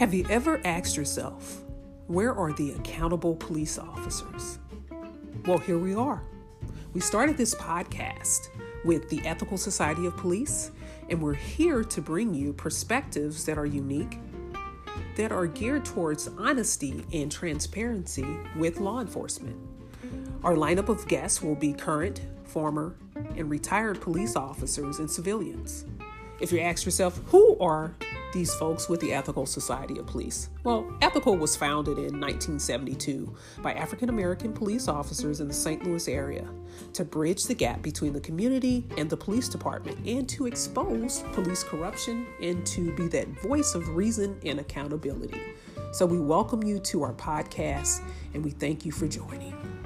Have you ever asked yourself, where are the accountable police officers? Well, here we are. We started this podcast with the Ethical Society of Police, and we're here to bring you perspectives that are unique, that are geared towards honesty and transparency with law enforcement. Our lineup of guests will be current, former, and retired police officers and civilians. If you ask yourself, who are these folks with the Ethical Society of Police? Well, Ethical was founded in 1972 by African American police officers in the St. Louis area to bridge the gap between the community and the police department and to expose police corruption and to be that voice of reason and accountability. So we welcome you to our podcast and we thank you for joining.